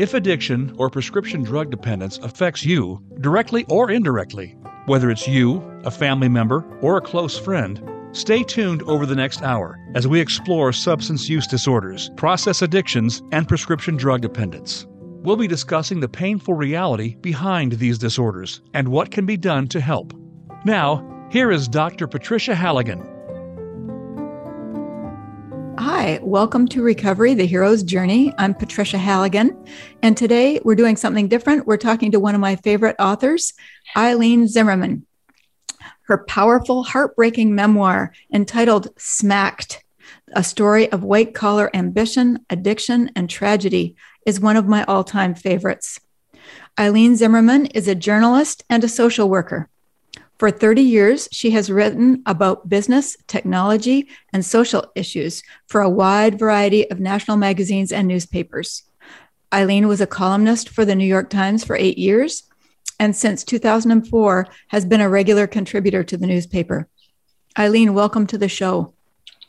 If addiction or prescription drug dependence affects you, directly or indirectly, whether it's you, a family member, or a close friend, stay tuned over the next hour as we explore substance use disorders, process addictions, and prescription drug dependence. We'll be discussing the painful reality behind these disorders and what can be done to help. Now, here is Dr. Patricia Halligan. Hi, welcome to Recovery, the Hero's Journey. I'm Patricia Halligan, and today we're doing something different. We're talking to one of my favorite authors, Eilene Zimmerman. Her powerful, heartbreaking memoir entitled Smacked, a story of white collar ambition, addiction, and tragedy, is one of my all time favorites. Eilene Zimmerman is a journalist and a social worker. For 30 years, she has written about business, technology, and social issues for a wide variety of national magazines and newspapers. Eilene was a columnist for the New York Times for eight years, and since 2004 has been a regular contributor to the newspaper. Eilene, welcome to the show.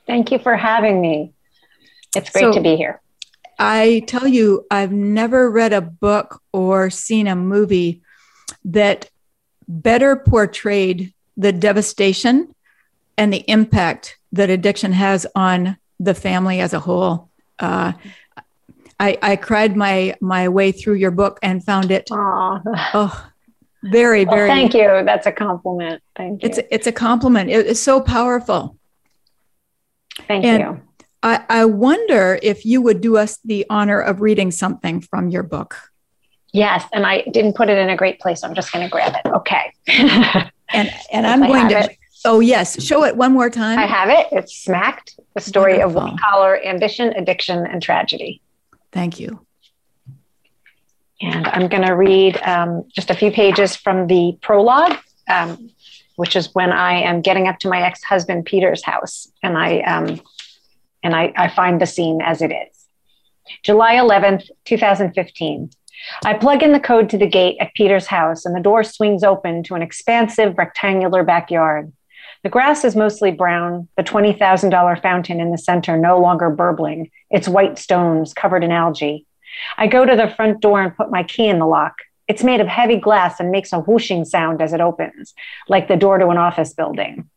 Thank you for having me. It's great so, to be here. I tell you, I've never read a book or seen a movie that better portrayed the devastation and the impact that addiction has on the family as a whole. Uh, I, I cried my my way through your book and found it oh very very. Well, thank you. That's a compliment. Thank you. It's it's a compliment. It is so powerful. Thank and you. I, I wonder if you would do us the honor of reading something from your book. Yes, and I didn't put it in a great place. So I'm just going to grab it. Okay. and and I'm going to. It. Oh yes, show it one more time. I have it. It's smacked. The story Wonderful. of white collar ambition, addiction, and tragedy. Thank you. And I'm going to read um, just a few pages from the prologue, um, which is when I am getting up to my ex-husband Peter's house, and I um, and I, I find the scene as it is. July 11th, 2015. I plug in the code to the gate at Peter's house, and the door swings open to an expansive rectangular backyard. The grass is mostly brown, the $20,000 fountain in the center no longer burbling, its white stones covered in algae. I go to the front door and put my key in the lock. It's made of heavy glass and makes a whooshing sound as it opens, like the door to an office building.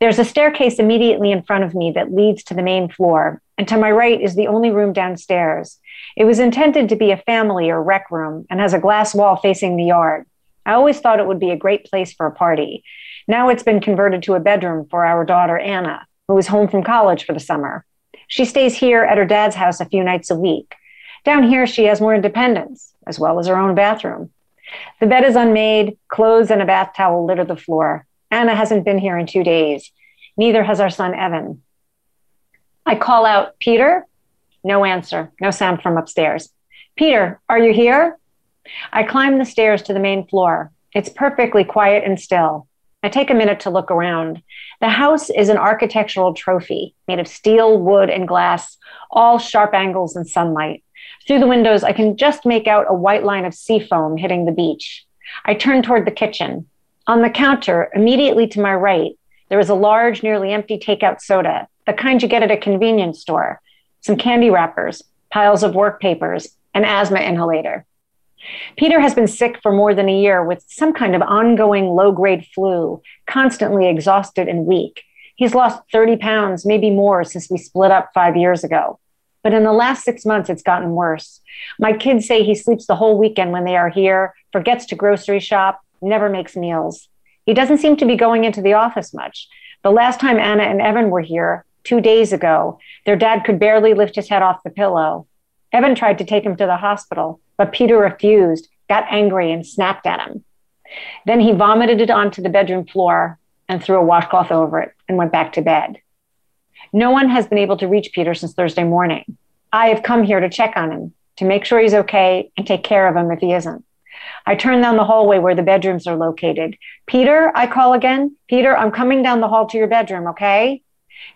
There's a staircase immediately in front of me that leads to the main floor, and to my right is the only room downstairs. It was intended to be a family or rec room and has a glass wall facing the yard. I always thought it would be a great place for a party. Now it's been converted to a bedroom for our daughter, Anna, who is home from college for the summer. She stays here at her dad's house a few nights a week. Down here, she has more independence, as well as her own bathroom. The bed is unmade, clothes and a bath towel litter the floor. Anna hasn't been here in two days. Neither has our son, Evan. I call out, Peter? No answer, no sound from upstairs. Peter, are you here? I climb the stairs to the main floor. It's perfectly quiet and still. I take a minute to look around. The house is an architectural trophy made of steel, wood, and glass, all sharp angles and sunlight. Through the windows, I can just make out a white line of sea foam hitting the beach. I turn toward the kitchen. On the counter, immediately to my right, there is a large, nearly empty takeout soda the kind you get at a convenience store, some candy wrappers, piles of work papers, an asthma inhalator. Peter has been sick for more than a year with some kind of ongoing low grade flu, constantly exhausted and weak. He's lost 30 pounds, maybe more, since we split up five years ago. But in the last six months, it's gotten worse. My kids say he sleeps the whole weekend when they are here, forgets to grocery shop, never makes meals. He doesn't seem to be going into the office much. The last time Anna and Evan were here, two days ago. Their dad could barely lift his head off the pillow. Evan tried to take him to the hospital, but Peter refused, got angry, and snapped at him. Then he vomited it onto the bedroom floor and threw a washcloth over it and went back to bed. No one has been able to reach Peter since Thursday morning. I have come here to check on him, to make sure he's okay and take care of him if he isn't. I turn down the hallway where the bedrooms are located. Peter, I call again. Peter, I'm coming down the hall to your bedroom, okay?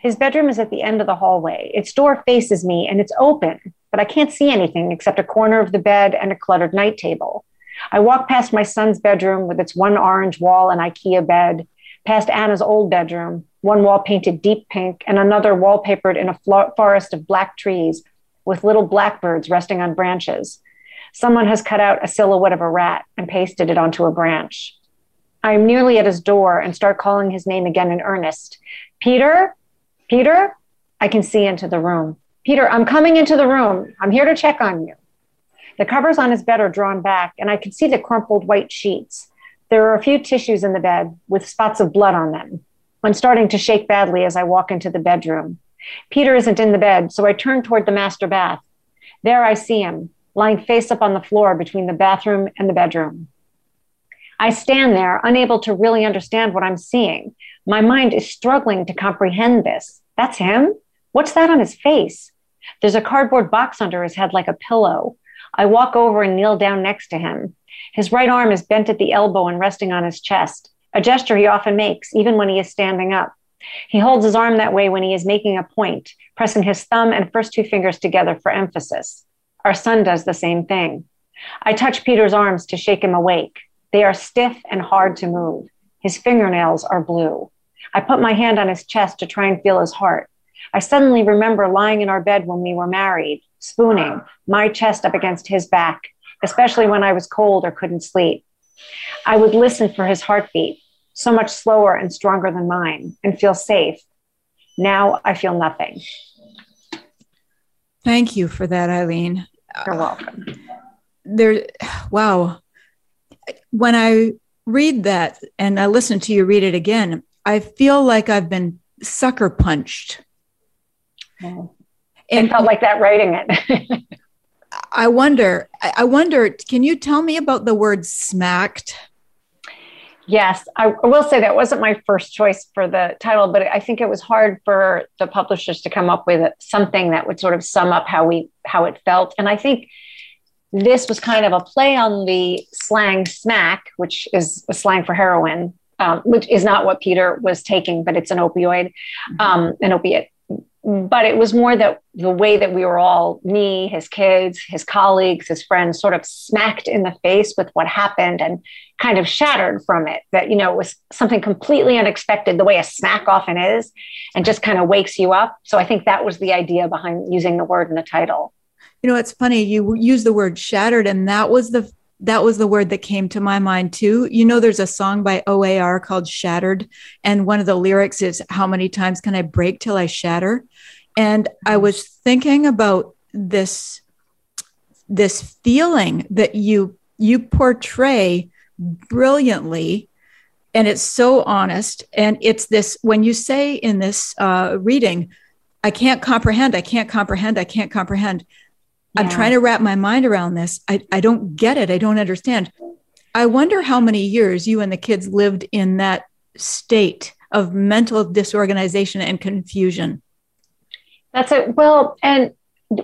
His bedroom is at the end of the hallway. Its door faces me and it's open, but I can't see anything except a corner of the bed and a cluttered night table. I walk past my son's bedroom with its one orange wall and IKEA bed, past Anna's old bedroom, one wall painted deep pink and another wallpapered in a forest of black trees with little blackbirds resting on branches. Someone has cut out a silhouette of a rat and pasted it onto a branch. I am nearly at his door and start calling his name again in earnest. Peter? Peter? I can see into the room. Peter, I'm coming into the room. I'm here to check on you. The covers on his bed are drawn back, and I can see the crumpled white sheets. There are a few tissues in the bed with spots of blood on them. I'm starting to shake badly as I walk into the bedroom. Peter isn't in the bed, so I turn toward the master bath. There I see him, lying face up on the floor between the bathroom and the bedroom. I stand there, unable to really understand what I'm seeing. My mind is struggling to comprehend this. That's him? What's that on his face? There's a cardboard box under his head like a pillow. I walk over and kneel down next to him. His right arm is bent at the elbow and resting on his chest, a gesture he often makes, even when he is standing up. He holds his arm that way when he is making a point, pressing his thumb and first two fingers together for emphasis. Our son does the same thing. I touch Peter's arms to shake him awake. They are stiff and hard to move. His fingernails are blue. I put my hand on his chest to try and feel his heart. I suddenly remember lying in our bed when we were married, spooning, my chest up against his back, especially when I was cold or couldn't sleep. I would listen for his heartbeat, so much slower and stronger than mine, and feel safe. Now I feel nothing. Thank you for that, Eilene. You're welcome. There, wow. When I read that and I listen to you read it again, I feel like I've been sucker punched. Oh and felt like that writing it. I wonder, I wonder, can you tell me about the word smacked? Yes, I will say that wasn't my first choice for the title, but I think it was hard for the publishers to come up with something that would sort of sum up how we how it felt. And I think this was kind of a play on the slang smack, which is a slang for heroin, um, which is not what Peter was taking, but it's an opioid, mm-hmm. um, an opiate. But it was more that the way that we were all me his kids his colleagues his friends sort of smacked in the face with what happened and kind of shattered from it that you know it was something completely unexpected the way a smack often is and just kind of wakes you up. So i think that was the idea behind using the word in the title. You know it's funny you use the word shattered and that was the that was the word that came to my mind too. You know, there's a song by OAR called Shattered, and one of the lyrics is, How many times can I break till I shatter? And I was thinking about this this feeling that you you portray brilliantly and it's so honest and it's this when you say in this uh, reading i can't comprehend i can't comprehend i can't comprehend yeah. I'm trying to wrap my mind around this. I, I don't get it. I don't understand. I wonder how many years you and the kids lived in that state of mental disorganization and confusion. That's it. Well, and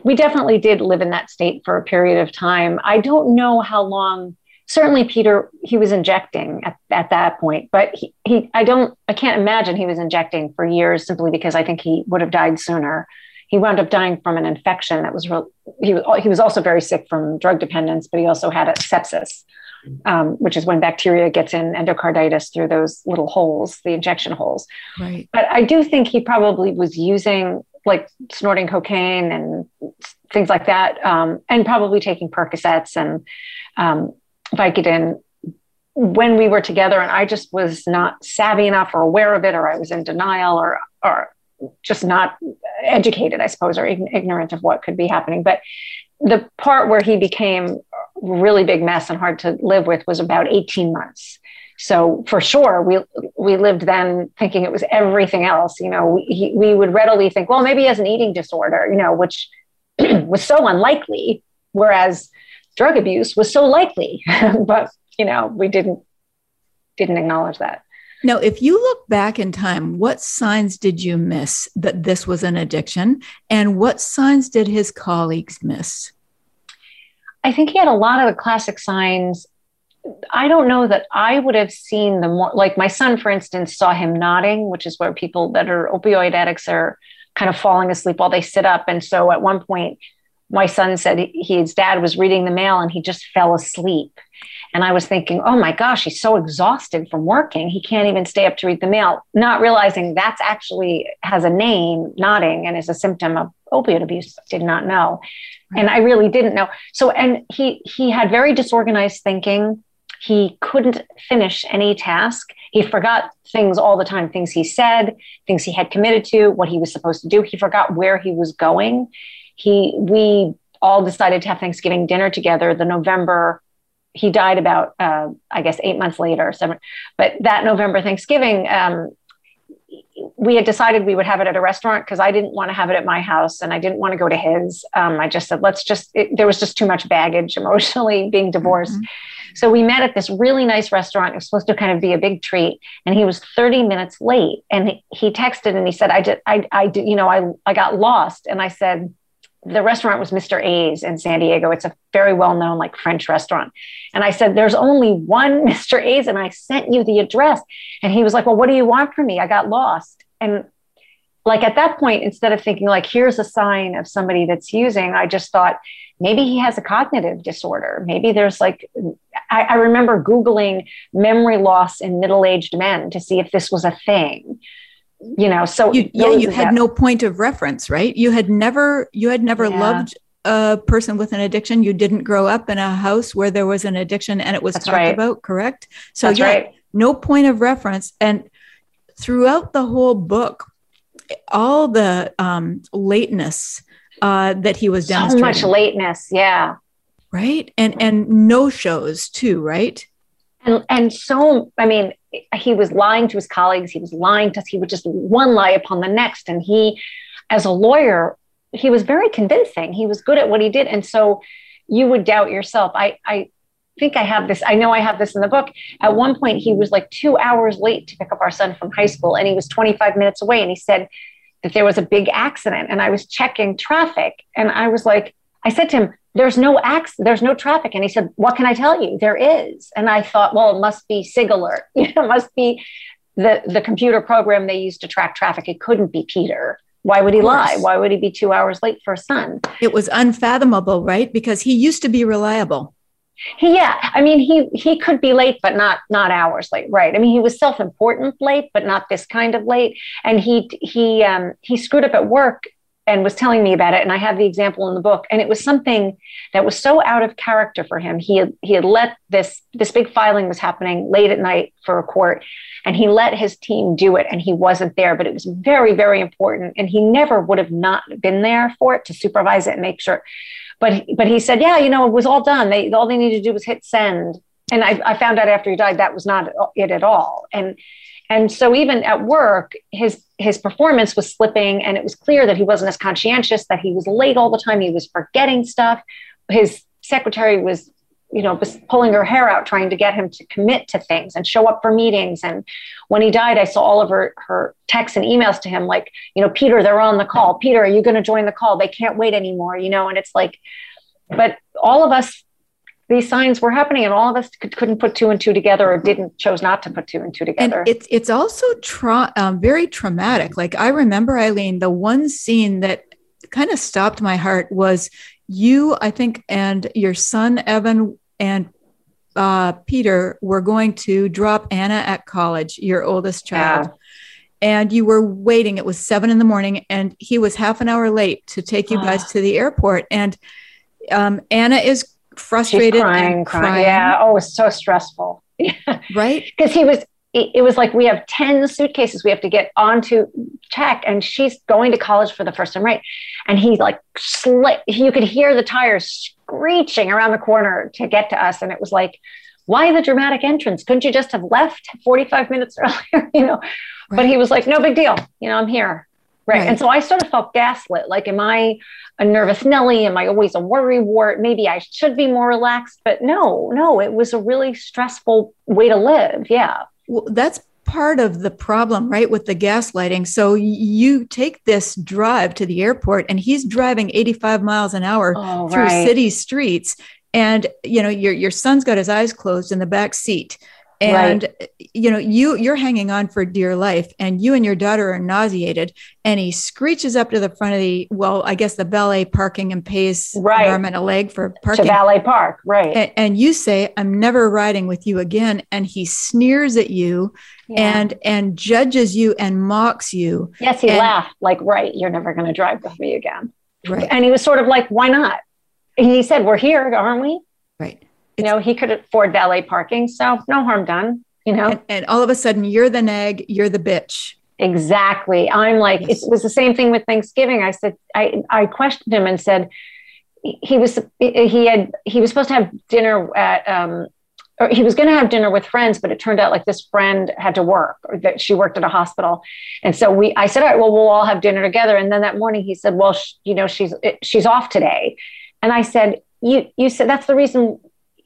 we definitely did live in that state for a period of time. I don't know how long. Certainly, Peter, he was injecting at, at that point, but he, he, I don't, I can't imagine he was injecting for years simply because I think he would have died sooner he wound up dying from an infection that was real. He was, he was also very sick from drug dependence, but he also had a sepsis, um, which is when bacteria gets in endocarditis through those little holes, the injection holes. Right. But I do think he probably was using like snorting cocaine and things like that, um, and probably taking Percocets and um, Vicodin when we were together and I just was not savvy enough or aware of it, or I was in denial or, or just not educated, I suppose, or ignorant of what could be happening. But the part where he became really big mess and hard to live with was about 18 months. So for sure, we we lived then thinking it was everything else. You know, we, we would readily think, well, maybe he has an eating disorder, you know, which was so unlikely, whereas drug abuse was so likely. but you know, we didn't didn't acknowledge that. Now, if you look back in time, what signs did you miss that this was an addiction? And what signs did his colleagues miss? I think he had a lot of the classic signs. I don't know that I would have seen the more like my son, for instance, saw him nodding, which is where people that are opioid addicts are kind of falling asleep while they sit up. And so at one point, my son said he, his dad was reading the mail and he just fell asleep. And I was thinking, oh my gosh, he's so exhausted from working. He can't even stay up to read the mail, not realizing that's actually has a name, nodding, and is a symptom of opiate abuse. Did not know. Right. And I really didn't know. So, and he he had very disorganized thinking. He couldn't finish any task. He forgot things all the time, things he said, things he had committed to, what he was supposed to do. He forgot where he was going. He we all decided to have Thanksgiving dinner together the November he died about uh, I guess eight months later. Seven, but that November Thanksgiving, um, we had decided we would have it at a restaurant because I didn't want to have it at my house and I didn't want to go to his. Um, I just said let's just. It, there was just too much baggage emotionally being divorced. Mm-hmm. So we met at this really nice restaurant. It was supposed to kind of be a big treat, and he was 30 minutes late. And he texted and he said, "I did, I, I did, you know, I, I got lost." And I said, the restaurant was Mr. A's in San Diego. It's a very well known like French restaurant. And I said, There's only one Mr. A's, and I sent you the address. And he was like, Well, what do you want from me? I got lost. And like at that point, instead of thinking, like, here's a sign of somebody that's using, I just thought, maybe he has a cognitive disorder. Maybe there's like, I, I remember Googling memory loss in middle aged men to see if this was a thing you know so you, yeah you had that. no point of reference right you had never you had never yeah. loved a person with an addiction you didn't grow up in a house where there was an addiction and it was That's talked right. about correct so That's yeah right. no point of reference and throughout the whole book all the um, lateness uh, that he was down so much lateness yeah right and and no shows too right and and so i mean he was lying to his colleagues. He was lying to us. He would just one lie upon the next. And he as a lawyer he was very convincing. He was good at what he did. And so you would doubt yourself. I i think i have this i know i have this in the book. At one point he was like two hours late to pick up our son from high school and he was 25 minutes away and he said that there was a big accident and i was checking traffic and i was like i said to him there's no acts, there's no traffic. And he said, What can I tell you? There is. And I thought, well, it must be SigAlert. it must be the, the computer program they use to track traffic. It couldn't be Peter. Why would he lie? Why would he be two hours late for a son? It was unfathomable, right? Because he used to be reliable. He, yeah, I mean, he he could be late, but not not hours late, right? I mean, he was self-important late, but not this kind of late. And he he um, he screwed up at work and was telling me about it and i have the example in the book and it was something that was so out of character for him. He had he had let this this big filing was happening late at night for a court and he let his team do it and he wasn't there but it was very very important and he never would have not been there for it to supervise it and make sure. But but he said yeah you know it was all done. They all they needed to do was hit send. And I, I found out after he died that was not it at all. And and so even at work, his his performance was slipping, and it was clear that he wasn't as conscientious, that he was late all the time, he was forgetting stuff. His secretary was, you know, was pulling her hair out trying to get him to commit to things and show up for meetings. And when he died, I saw all of her her texts and emails to him, like, you know, Peter, they're on the call. Peter, are you going to join the call? They can't wait anymore, you know. And it's like, but all of us these signs were happening and all of us could, not put two and two together or didn't chose not to put two and two together and it's it's also tra- um, very traumatic like i remember eilene the one scene that kind of stopped my heart was you i think and your son evan and uh, peter were going to drop anna at college your oldest child yeah. And you were waiting. It was seven in the morning, and he was half an hour late to take you guys to the airport. And um, Anna is frustrated She's crying, crying. crying. Yeah. Oh, it was so stressful. right. Because he was, it was like we have 10 suitcases we have to get onto check and she's going to college for the first time right and he like slit you could hear the tires screeching around the corner to get to us and it was like why the dramatic entrance couldn't you just have left 45 minutes earlier you know right. but he was like no big deal you know i'm here right. right and so i sort of felt gaslit like am i a nervous Nelly? Am I always a worry wart? Maybe I should be more relaxed. But no, no, it was a really stressful way to live. Yeah. Well, that's part of the problem, right, with the gaslighting. So you take this drive to the airport and he's driving 85 miles an hour oh, through right. city streets. and you know your your son's got his eyes closed in the back seat and right. you know you you're hanging on for dear life and you and your daughter are nauseated and he screeches up to the front of the well i guess the valet parking and pays right. arm and a leg for parking. to valet park right. And, and, you say i'm never riding with you again and he sneers at you yeah. and and judges you and mocks you. Yes he and, laughed like right you're never going to drive with me again. Right. And he was sort of like why not? He said we're here aren't we? Right you know, he could afford valet parking, so no harm done. You know, and, and all of a sudden you're the nag, you're the bitch. Exactly. I'm like, yes. it was the same thing with Thanksgiving. I said, I, I questioned him and said, he was, he had, he was supposed to have dinner at, um, or he was going to have dinner with friends, but it turned out like this friend had to work or that she worked at a hospital. And so we, I said, all right, well, we'll all have dinner together. And then that morning he said, well, sh- you know, she's, she's off today. And I said, you, you said, that's the reason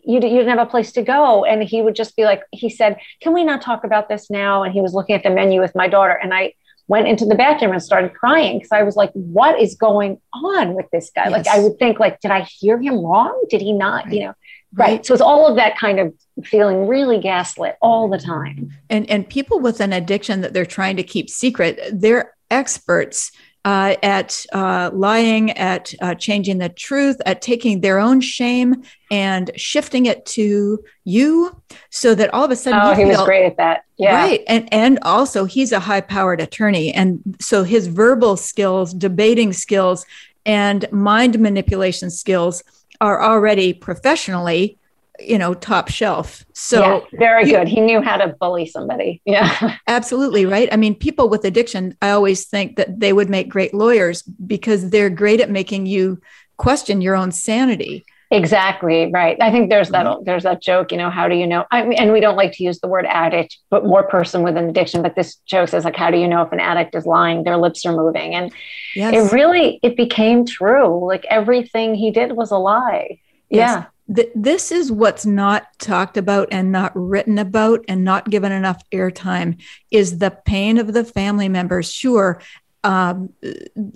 you, you didn't have a place to go. And he would just be like, he said, Can we not talk about this now? And he was looking at the menu with my daughter. And I went into the bathroom and started crying because I was like, What is going on with this guy? Yes. Like, I would think, like, did I hear him wrong? Did he not, right. you know? Right. right. So it's all of that kind of feeling really gaslit all the time. And and people with an addiction that they're trying to keep secret, they're experts uh, at uh, lying, at uh, changing the truth, at taking their own shame and shifting it to you, so that all of a sudden, oh, he feel, was great at that. Yeah, right. And and also, he's a high-powered attorney, and so his verbal skills, debating skills, and mind manipulation skills are already professionally you know top shelf. So yeah, very you, good. He knew how to bully somebody. Yeah. Absolutely right? I mean people with addiction i always think that they would make great lawyers because they're great at making you question your own sanity. Exactly right. I think there's that mm-hmm. there's that joke you know how do you know? I mean, and we don't like to use the word addict but more person with an addiction but this joke says like how do you know if an addict is lying? Their lips are moving. And yes. it really it became true. Like everything he did was a lie. Yes. yeah th- this is what's not talked about and not written about and not given enough airtime is the pain of the family members sure um,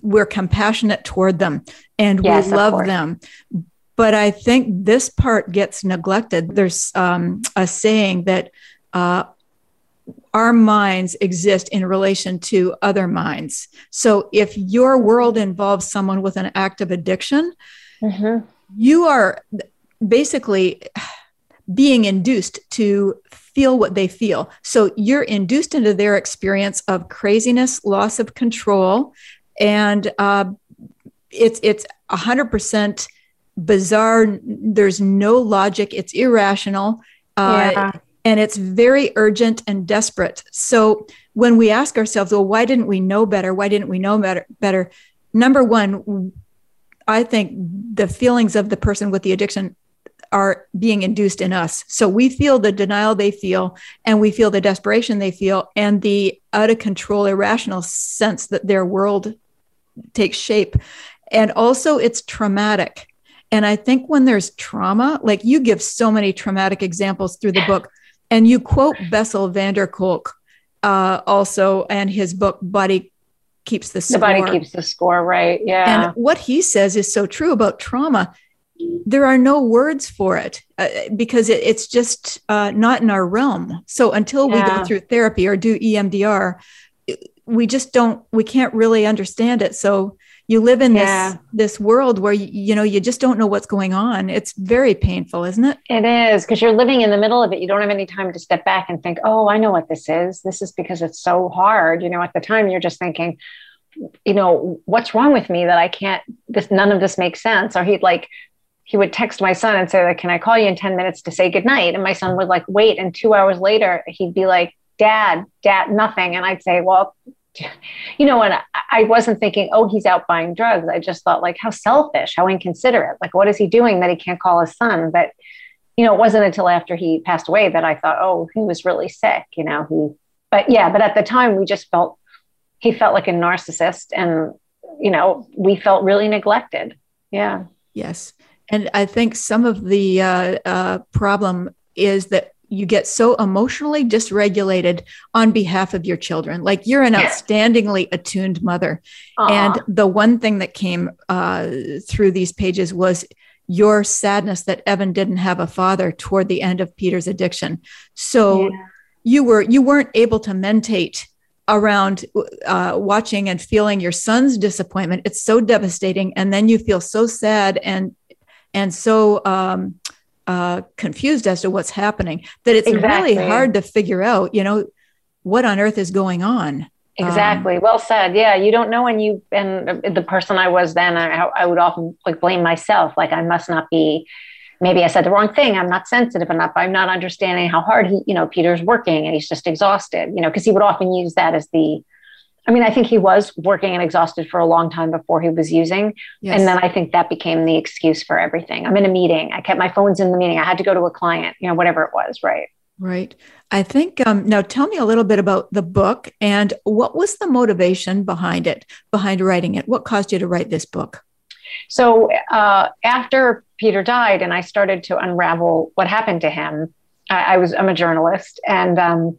we're compassionate toward them and yes, we love them but i think this part gets neglected there's um, a saying that uh, our minds exist in relation to other minds. So if your world involves someone with an active addiction, mm-hmm. you are basically being induced to feel what they feel. So you're induced into their experience of craziness, loss of control, and uh, it's it's a hundred percent bizarre. There's no logic. It's irrational, uh, yeah. and it's very urgent and desperate. So when we ask ourselves, "Well, why didn't we know better? Why didn't we know better?" Better. Number one, I think the feelings of the person with the addiction are being induced in us. So we feel the denial they feel, and we feel the desperation they feel, and the out of control, irrational sense that their world takes shape. And also, it's traumatic. And I think when there's trauma, like you give so many traumatic examples through the book, and you quote Bessel van der Kolk uh, also, and his book, Body Keeps the Score. The body keeps the score, right? Yeah. And what he says is so true about trauma there are no words for it uh, because it, it's just uh, not in our realm. So until yeah. we go through therapy or do EMDR, we just don't, we can't really understand it. So you live in yeah. this this world where you, you know you just don't know what's going on. It's very painful, isn't it? It is because you're living in the middle of it. You don't have any time to step back and think, "Oh, I know what this is. This is because it's so hard." You know, at the time you're just thinking, you know, what's wrong with me that I can't this none of this makes sense. Or he'd like he would text my son and say like can i call you in 10 minutes to say goodnight? And my son would like wait and two hours later he'd be like dad dad nothing. And i'd say well you know and i wasn't thinking oh he's out buying drugs. I just thought like how selfish how inconsiderate. Like what is he doing that he can't call his son? But you know it wasn't until after he passed away that i thought oh he was really sick you know he but yeah but at the time we just felt he felt like a narcissist and you know we felt really neglected. Yeah. Yes and I think some of the uh, uh, problem is that you get so emotionally dysregulated on behalf of your children. Like you're an outstandingly attuned mother. Aww. And the one thing that came uh, through these pages was your sadness that Evan didn't have a father toward the end of Peter's addiction. So yeah. you were you weren't able to mentate around uh, watching and feeling your son's disappointment. It's so devastating, and then you feel so sad and and so um, uh, confused as to what's happening that it's exactly. really hard to figure out. You know what on earth is going on. Exactly. Um, well said. Yeah, you don't know when you and the person I was then. I, I would often like blame myself. Like I must not be. Maybe I said the wrong thing. I'm not sensitive enough. I'm not understanding how hard he, you know, Peter's working and he's just exhausted. You know, because he would often use that as the. I mean, I think he was working and exhausted for a long time before he was using. Yes. And then I think that became the excuse for everything. I'm in a meeting. I kept my phones in the meeting. I had to go to a client, you know, whatever it was. Right. Right. I think um, now tell me a little bit about the book and what was the motivation behind it, behind writing it? What caused you to write this book? So uh, after Peter died and I started to unravel what happened to him, I, I was I'm a journalist and um,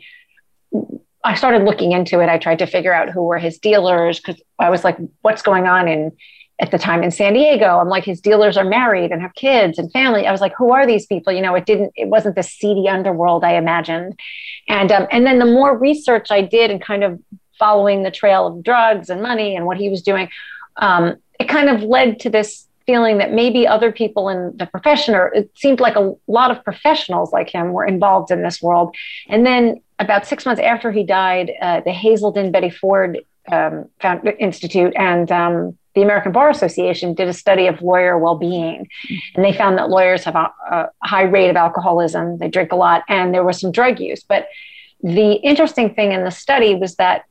I started looking into it. I tried to figure out who were his dealers because I was like, what's going on in at the time in San Diego. I'm like, his dealers are married and have kids and family. I was like, who are these people? You know, it didn't, it wasn't the seedy underworld I imagined. And um, and then the more research I did and kind of following the trail of drugs and money and what he was doing, um, it kind of led to this feeling that maybe other people in the profession, or it seemed like a lot of professionals like him were involved in this world. And then about six months after he died, uh, the Hazelden Betty Ford um, Found Institute and um, the American Bar Association did a study of lawyer well-being, and they found that lawyers have a, a, high rate of alcoholism. They drink a lot, and there was some drug use. But the interesting thing in the study was that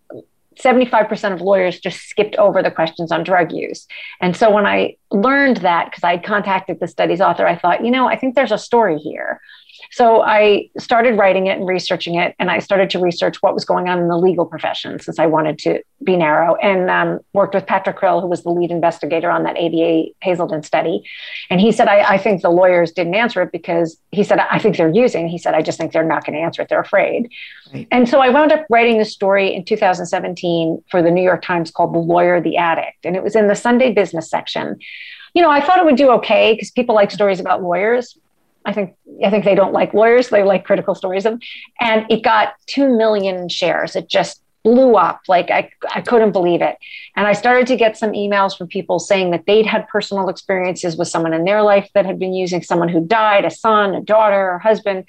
75% of lawyers just skipped over the questions on drug use. And so when I learned that, because I had contacted the study's author, I thought, you know, I think there's a story here. So I started writing it and researching it, and I started to research what was going on in the legal profession since I wanted to be narrow, and um, worked with Patrick Krill, who was the lead investigator on that ABA Hazelden study. And he said, I, I think the lawyers didn't answer it because he said, I think they're using. He said, I just think they're not going to answer it. They're afraid. Right. And so I wound up writing the story in 2017 for the New York Times called The Lawyer, the Addict. And it was in the Sunday business section you know, I thought it would do okay because people like stories about lawyers. I think I think they don't like lawyers; they like critical stories of. And it got two million shares. It just blew up. Like I, I couldn't believe it. And I started to get some emails from people saying that they'd had personal experiences with someone in their life that had been using someone who died, a son, a daughter, a husband,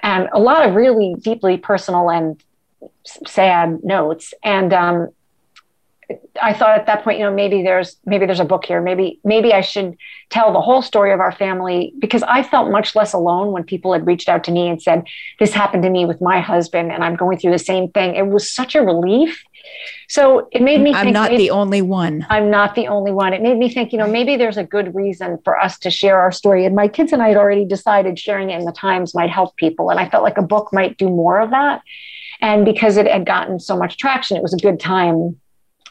and a lot of really deeply personal and sad notes. And um, I thought at that point, you know, maybe there's maybe there's a book here. Maybe maybe I should tell the whole story of our family because I felt much less alone when people had reached out to me and said, "This happened to me with my husband, and I'm going through the same thing." It was such a relief. So it made me. Think I'm think, not maybe, the only one. I'm not the only one. It made me think, you know, maybe there's a good reason for us to share our story. And my kids and I had already decided sharing it in the Times might help people, and I felt like a book might do more of that. And because it had gotten so much traction, it was a good time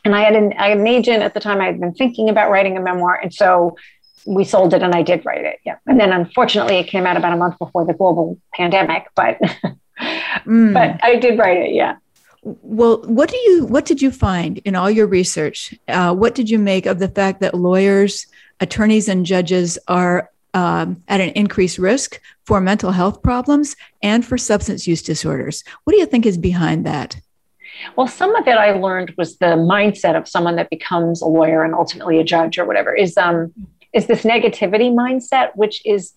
and I had an I had an agent at the time. I had been thinking about writing a memoir, and so we sold it, and I did write it. Yeah, and then unfortunately, it came out about a month before the global pandemic, but mm. but I did write it. Yeah. Well, what do you what did you find in all your research? Uh, what did you make of the fact that lawyers, attorneys, and judges are um, at an increased risk for mental health problems and for substance use disorders? What do you think is behind that? Well, some of it I learned was the mindset of someone that becomes a lawyer and ultimately a judge or whatever is um is this negativity mindset, which is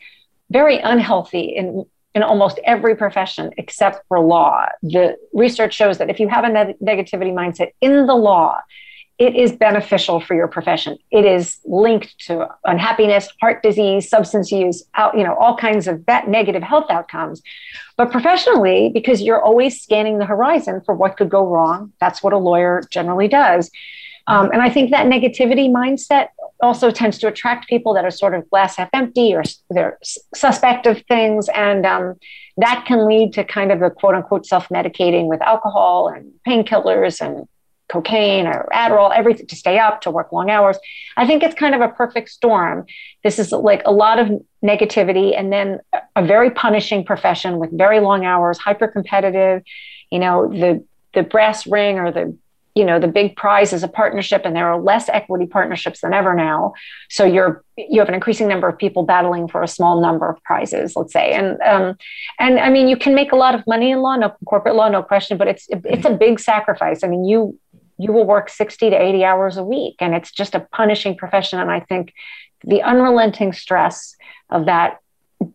very unhealthy in in almost every profession except for law. The research shows that if you have a ne- negativity mindset in the law, it is beneficial for your profession. It is linked to unhappiness, heart disease, substance use, out, you know, all kinds of that negative health outcomes. But professionally, because you're always scanning the horizon for what could go wrong, that's what a lawyer generally does. Um, and I think that negativity mindset also tends to attract people that are sort of glass half empty or they're suspect of things. And um, that can lead to kind of a quote unquote self medicating with alcohol and painkillers and cocaine or Adderall, everything to stay up, to work long hours. I think it's kind of a perfect storm. This is like a lot of negativity and then a very punishing profession with very long hours, hyper competitive. You know, the the brass ring or the you know the big prize is a partnership and there are less equity partnerships than ever now so you're you have an increasing number of people battling for a small number of prizes let's say and um, and i mean you can make a lot of money in law no corporate law no question but it's it's a big sacrifice i mean you you will work 60 to 80 hours a week. And it's just a punishing profession. And i think the unrelenting stress of that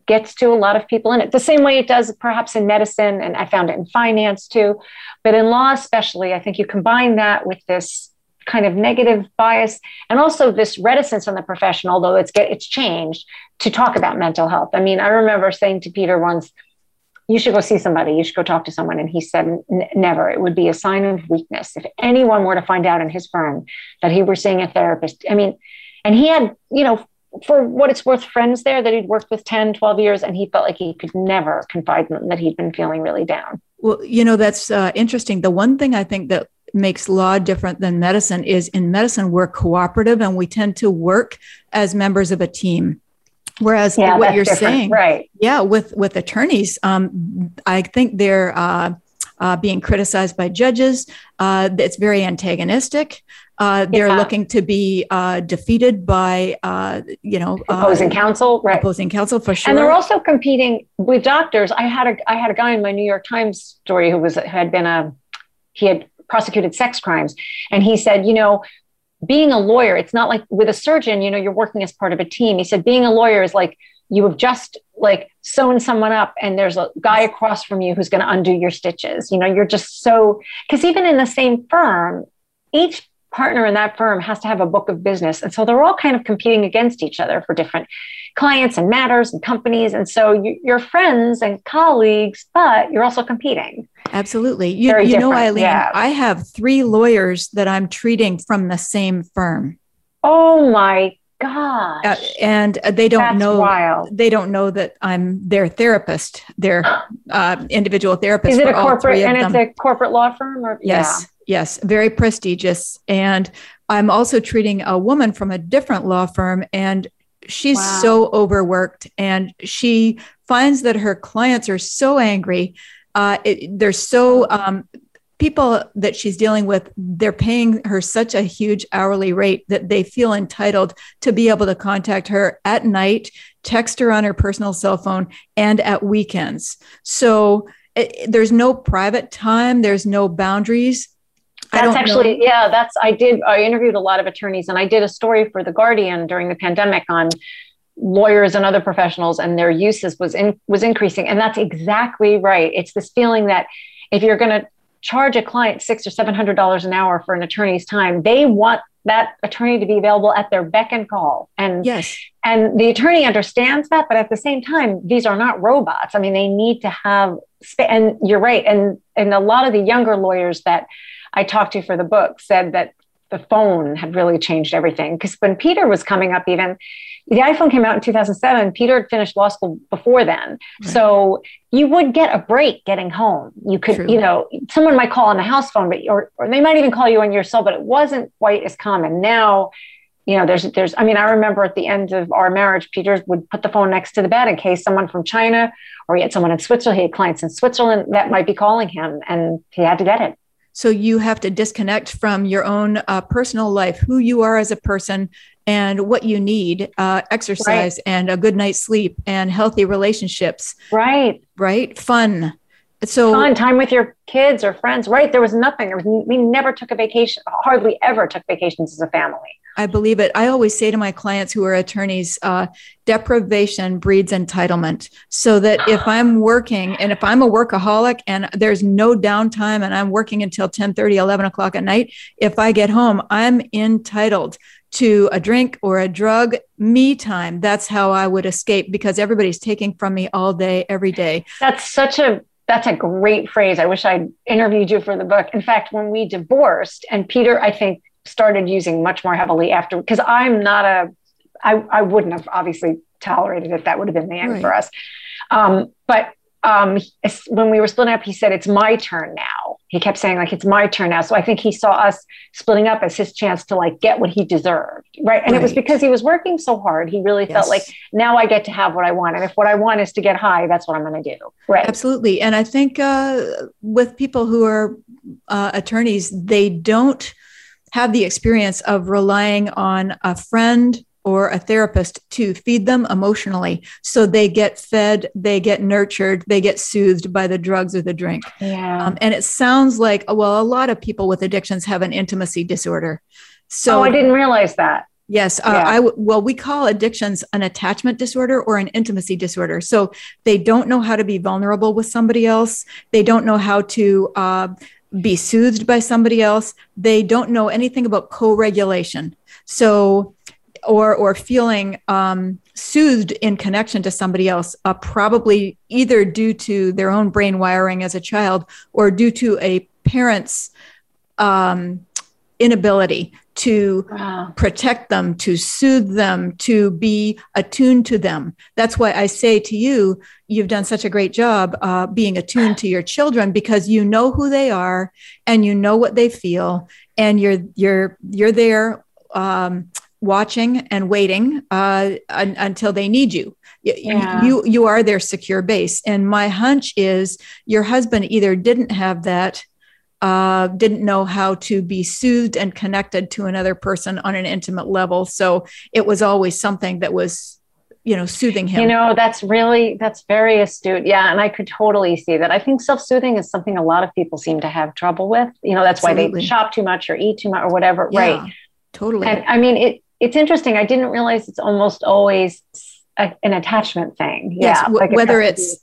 gets to a lot of people. In it the same way it does perhaps in medicine and i found it in finance too. But in law especially i think you combine that with this kind of negative bias and also this reticence on the profession although it's get it's changed to talk about mental health. I mean i remember saying to peter once you should go see somebody you should go talk to someone and he said never it would be a sign of weakness if anyone were to find out in his firm that he were seeing a therapist i mean and he had you know for what it's worth, friends there that he'd worked with 10, 12 years, and he felt like he could never confide in them that he'd been feeling really down. Well, you know, that's uh, interesting. The one thing I think that makes law different than medicine is in medicine, we're cooperative and we tend to work as members of a team. Whereas yeah, what you're different. saying, right? Yeah, with with attorneys, um, I think they're uh, uh, being criticized by judges. Uh, it's very antagonistic. Uh, they're yeah. looking to be uh, defeated by, uh, you know, uh, opposing counsel, right? Opposing counsel for sure. And they're also competing with doctors. I had a I had a guy in my New York Times story who was had been a he had prosecuted sex crimes, and he said, you know, being a lawyer, it's not like with a surgeon. You know, you're working as part of a team. He said, being a lawyer is like you have just like sewn someone up and there's a guy across from you who's going to undo your stitches you know you're just so because even in the same firm each partner in that firm has to have a book of business. And so they're all kind of competing against each other for different clients and matters and companies. And so you, are friends and colleagues, but you're also competing. Absolutely. You, you know, Eilene, yeah. I have three lawyers that I'm treating from the same firm. Oh my gosh. Uh, and they don't That's know wild. they don't know that I'm their therapist, their uh, individual therapist. Is it a corporate and it's a corporate law firm or yes. Yeah. Yes, very prestigious. And I'm also treating a woman from a different law firm, and she's wow. so overworked, and she finds that her clients are so angry. Uh, it, they're so um, people that she's dealing with, they're paying her such a huge hourly rate that they feel entitled to be able to contact her at night, text her on her personal cell phone, and at weekends. So it, there's no private time, there's no boundaries. That's actually, know. yeah, that's, I did, I interviewed a lot of attorneys and I did a story for The Guardian during the pandemic on lawyers and other professionals and their uses was in, was increasing. And that's exactly right. It's this feeling that if you're going to charge a client six or seven hundred dollars an hour for an attorney's time, they want that attorney to be available at their beck and call. And yes, and the attorney understands that, but at the same time, these are not robots. I mean, they need to have. And you're right. And and a lot of the younger lawyers that I talked to for the book said that the phone had really changed everything. Because when Peter was coming up, even the iPhone came out in 2007. Peter had finished law school before then. Right. So you would get a break getting home. You could, True. you know, someone might call on the house phone, but or, or they might even call you on your cell, but it wasn't quite as common. Now, you know, there's, there's, I mean, I remember at the end of our marriage, Peter would put the phone next to the bed in case someone from China or he had someone in Switzerland, he had clients in Switzerland that might be calling him and he had to get it. So you have to disconnect from your own uh, personal life, who you are as a person, and what you need uh, exercise right. and a good night's sleep and healthy relationships. Right. Right. Fun. So fun time with your kids or friends. Right. There was nothing. There was, we never took a vacation, hardly ever took vacations as a family. I believe it. I always say to my clients who are attorneys, uh, deprivation breeds entitlement. So that if I'm working and if I'm a workaholic and there's no downtime and I'm working until 10 30, 11 o'clock at night, if I get home, I'm entitled to a drink or a drug, me time. That's how I would escape because everybody's taking from me all day, every day. That's such a that's a great phrase. I wish I'd interviewed you for the book. In fact, when we divorced, and Peter, I think started using much more heavily after because I'm not a I, I wouldn't have obviously tolerated it. That would have been the end right. for us. Um, but um, when we were splitting up, he said, It's my turn now. He kept saying, like, it's my turn now. So I think he saw us splitting up as his chance to like get what he deserved. Right. And right. it was because he was working so hard. He really yes. felt like now I get to have what I want. And if what I want is to get high, that's what I'm going to do. Right. Absolutely. And I think uh, with people who are uh, attorneys, they don't have the experience of relying on a friend or a therapist to feed them emotionally. So they get fed, they get nurtured, they get soothed by the drugs or the drink. Yeah. Um, and it sounds like, well, a lot of people with addictions have an intimacy disorder. So oh, I didn't realize that. Yes, uh, yeah. I well, we call addictions an attachment disorder or an intimacy disorder. So they don't know how to be vulnerable with somebody else. They don't know how to uh, be soothed by somebody else. They don't know anything about co-regulation. So or or feeling um, soothed in connection to somebody else, uh, probably either due to their own brain wiring as a child or due to a parent's um, inability to wow. protect them, to soothe them, to be attuned to them. That's why I say to you, you've done such a great job uh, being attuned to your children because you know who they are and you know what they feel, and you're you're you're there um, watching and waiting uh, un- until they need you. Yeah. You you are their secure base. And my hunch is your husband either didn't have that, uh, didn't know how to be soothed and connected to another person on an intimate level. So it was always something that was you know soothing him you know that's really that's very astute yeah and i could totally see that i think self-soothing is something a lot of people seem to have trouble with you know that's Absolutely. why they shop too much or eat too much or whatever yeah, right totally and i mean it it's interesting. I didn't realize it's almost always a, an attachment thing. Yes, yeah, w- like whether it's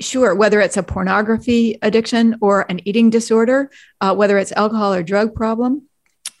sure whether it's a pornography addiction or an eating disorder, uh, whether it's alcohol or drug problem.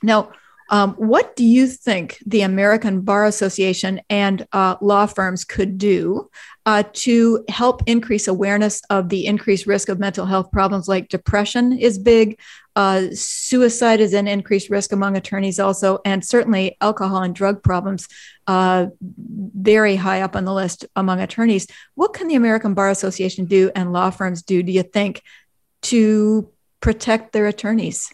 Now, um, what do you think the American Bar Association and uh, law firms could do uh, to help increase awareness of the increased risk of mental health problems like depression is big, uh, suicide is an increased risk among attorneys also, and certainly alcohol and drug problems uh, very high up on the list among attorneys. What can the American Bar Association do and law firms do, do you think, to protect their attorneys?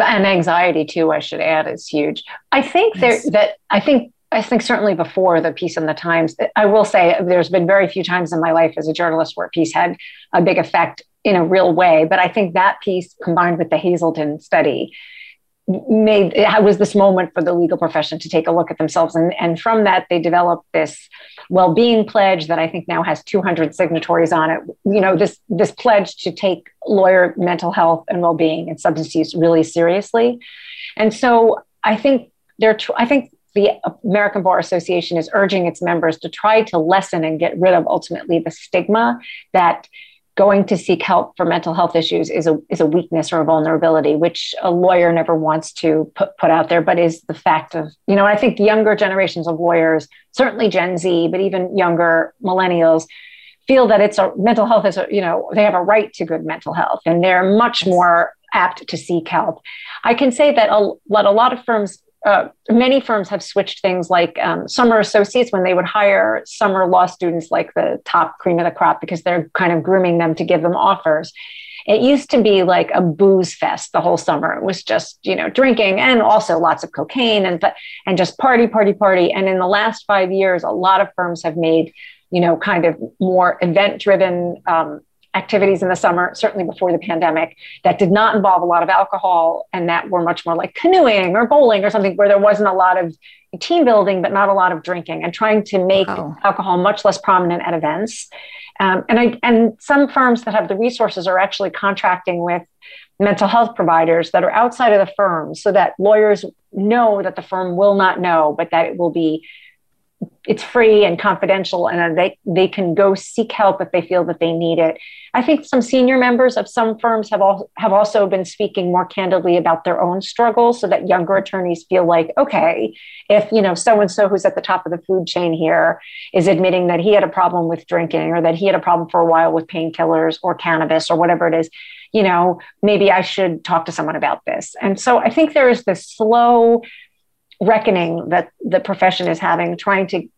And anxiety too, I should add, is huge. I think yes. there that I think I think certainly before the piece in the Times, I will say there's been very few times in my life as a journalist where a piece had a big effect in a real way. But I think that piece combined with the Hazelden study made it was this moment for the legal profession to take a look at themselves. And, and from that they developed this well-being pledge that i think now has 200 signatories on it. You know this this pledge to take lawyer mental health and well-being and substance use really seriously. And so i think they're i think the American Bar Association is urging its members to try to lessen and get rid of ultimately the stigma that going to seek help for mental health issues is a is a weakness or a vulnerability, which a lawyer never wants to put put out there, but is the fact of you know I think younger generations of lawyers, certainly Gen Z, but even younger millennials, feel that it's a mental health is a, you know they have a right to good mental health, and they're much more apt to seek help. I can say that a, what a lot of firms uh, many firms have switched things like um, summer associates when they would hire summer law students like the top cream of the crop because they're kind of grooming them to give them offers. It used to be like a booze fest the whole summer. It was just, you know, drinking and also lots of cocaine and and just party, party, party. And in the last five years, a lot of firms have made, you know, kind of more event-driven um, activities in the summer, certainly before the pandemic, that did not involve a lot of alcohol and that were much more like canoeing or bowling or something where there wasn't a lot of team building, but not a lot of drinking and trying to make wow. alcohol much less prominent at events. Um, and I, and some firms that have the resources are actually contracting with mental health providers that are outside of the firm so that lawyers know that the firm will not know, but that it will be it's free and confidential and they, they can go seek help if they feel that they need it. I think some senior members of some firms have, all, have also been speaking more candidly about their own struggles so that younger attorneys feel like, okay, if, you know, so-and-so who's at the top of the food chain here is admitting that he had a problem with drinking or that he had a problem for a while with painkillers or cannabis or whatever it is, you know, maybe I should talk to someone about this. And so I think there is this slow reckoning that the profession is having, trying to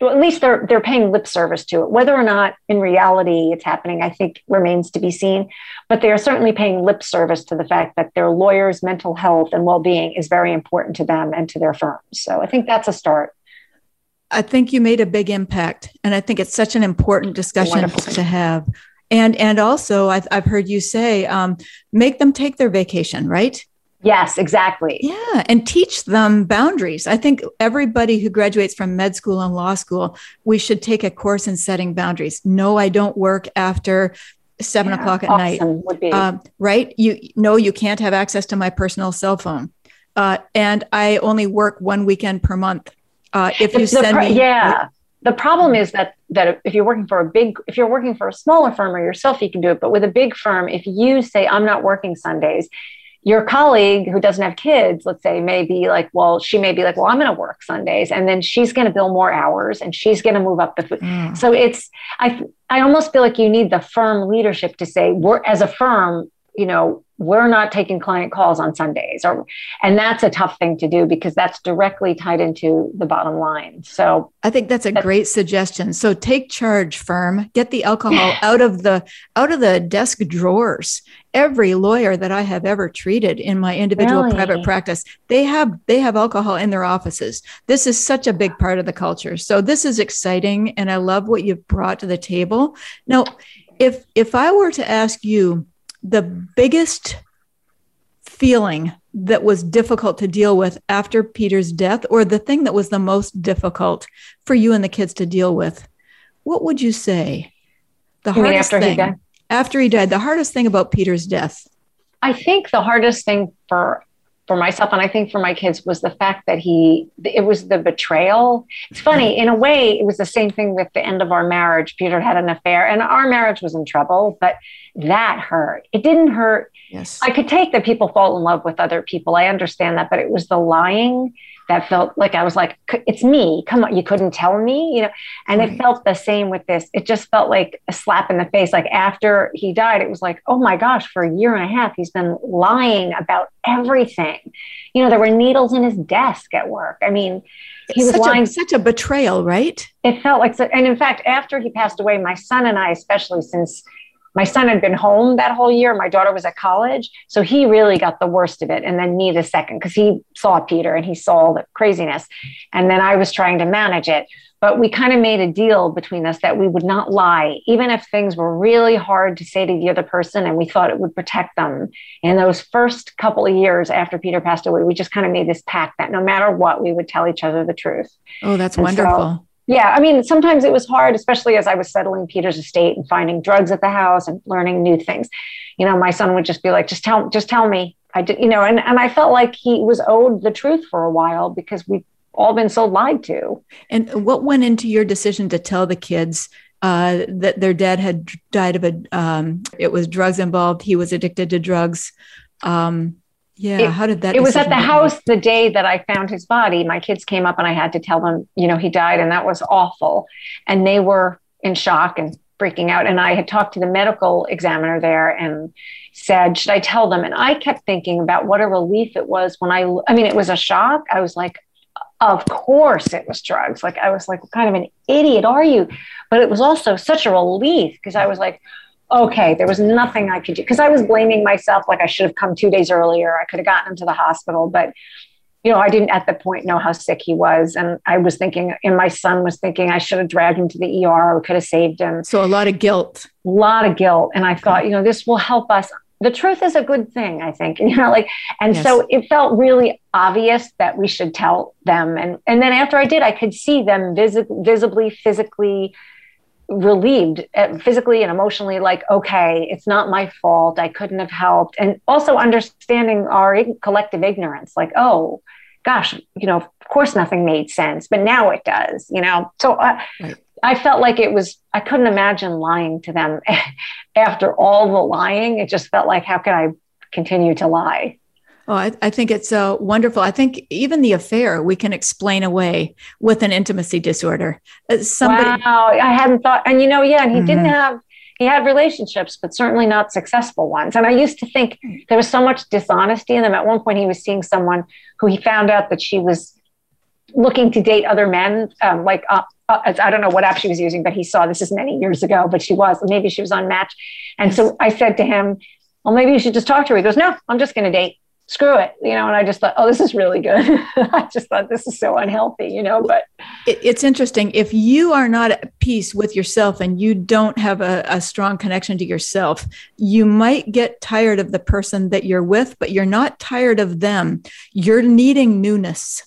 well, at least they're they're paying lip service to it. Whether or not in reality it's happening, I think remains to be seen. But they are certainly paying lip service to the fact that their lawyers' mental health and well-being is very important to them and to their firms. So I think that's a start. I think you made a big impact, and I think it's such an important discussion to have. And and also, I've, I've heard you say, um, make them take their vacation, right? Yes, exactly. Yeah, and teach them boundaries. I think everybody who graduates from med school and law school, we should take a course in setting boundaries. No, I don't work after seven yeah, o'clock at night. Would be. Uh, right? You no, you can't have access to my personal cell phone. Uh, and I only work one weekend per month. Uh, if you send me, yeah. The problem is that that if you're working for a big, if you're working for a smaller firm or yourself, you can do it. But with a big firm, if you say I'm not working Sundays, your colleague who doesn't have kids, let's say, may be like, well, she may be like, well, I'm going to work Sundays, and then she's going to bill more hours, and she's going to move up the food. Mm. So it's, I, I almost feel like you need the firm leadership to say, we're as a firm, you know, we're not taking client calls on Sundays, or, and that's a tough thing to do because that's directly tied into the bottom line. So I think that's a that's, great suggestion. So take charge, firm. Get the alcohol out of the out of the desk drawers every lawyer that I have ever treated in my individual really? private practice, they have they have alcohol in their offices. This is such a big part of the culture. So this is exciting and I love what you've brought to the table. Now, if if I were to ask you the biggest feeling that was difficult to deal with after Peter's death or the thing that was the most difficult for you and the kids to deal with, what would you say? The you hardest thing after he died, the hardest thing about Peter's death? I think the hardest thing for for myself and I think for my kids was the fact that he it was the betrayal. It's funny, in a way, it was the same thing with the end of our marriage. Peter had an affair and our marriage was in trouble, but that hurt. It didn't hurt. Yes. I could take that people fall in love with other people. I understand that, but it was the lying that felt like I was like, it's me. Come on, you couldn't tell me, you know. And right. it felt the same with this. It just felt like a slap in the face. Like after he died, it was like, oh my gosh, for a year and a half, he's been lying about everything. You know, there were needles in his desk at work. I mean, he was such lying. A, such a betrayal, right? It felt like, so, and in fact, after he passed away, my son and I, especially since my son had been home that whole year. My daughter was at college. So he really got the worst of it. And then me the second, because he saw Peter and he saw the craziness. And then I was trying to manage it. But we kind of made a deal between us that we would not lie, even if things were really hard to say to the other person and we thought it would protect them. In those first couple of years after Peter passed away, we just kind of made this pact that no matter what, we would tell each other the truth. Oh, that's and wonderful. So, yeah, I mean, sometimes it was hard, especially as I was settling Peter's estate and finding drugs at the house and learning new things. You know, my son would just be like, "Just tell, just tell me." I did, you know, and and I felt like he was owed the truth for a while because we've all been so lied to. And what went into your decision to tell the kids uh, that their dad had died of a? Um, it was drugs involved. He was addicted to drugs. Um, yeah. It, how did that? It was at the house the day that I found his body. My kids came up and I had to tell them, you know, he died and that was awful. And they were in shock and freaking out. And I had talked to the medical examiner there and said, should I tell them? And I kept thinking about what a relief it was when I, I mean, it was a shock. I was like, of course it was drugs. Like, I was like, what kind of an idiot are you? But it was also such a relief because I was like, okay, there was nothing I could do because I was blaming myself like I should have come two days earlier. I could have gotten him to the hospital, but you know, I didn't at the point know how sick he was. And I was thinking, and my son was thinking I should have dragged him to the ER. We could have saved him. So a lot of guilt. A lot of guilt. And I thought, you know, this will help us. The truth is a good thing, I think. You know, like, and yes. so it felt really obvious that we should tell them. And and then after I did, I could see them vis- visibly, physically relieved uh, physically and emotionally like okay it's not my fault i couldn't have helped. And also understanding our collective ignorance like oh gosh you know of course nothing made sense but now it does you know? So uh, right. i felt like it was i couldn't imagine lying to them after all the lying. It just felt like how can i continue to lie Oh, I, I, think it's uh, wonderful. I think even the affair we can explain away with an intimacy disorder. Uh, somebody, wow, I hadn't thought. And you know, yeah, and he mm-hmm. didn't have. He had relationships, but certainly not successful ones. And I used to think there was so much dishonesty in them. At one point, he was seeing someone who he found out that she was looking to date other men, um, like uh, uh, I don't know what app she was using, but he saw this is many years ago, but she was, maybe she was on Match. And so I said to him, well, maybe you should just talk to her. He goes, no, I'm just going to date. Screw it. You know, and I just thought, oh, this is really good. I just thought this is so unhealthy, you know, but it's interesting. If you are not at peace with yourself and you don't have a, a strong connection to yourself, you might get tired of the person that you're with, but you're not tired of them. You're needing newness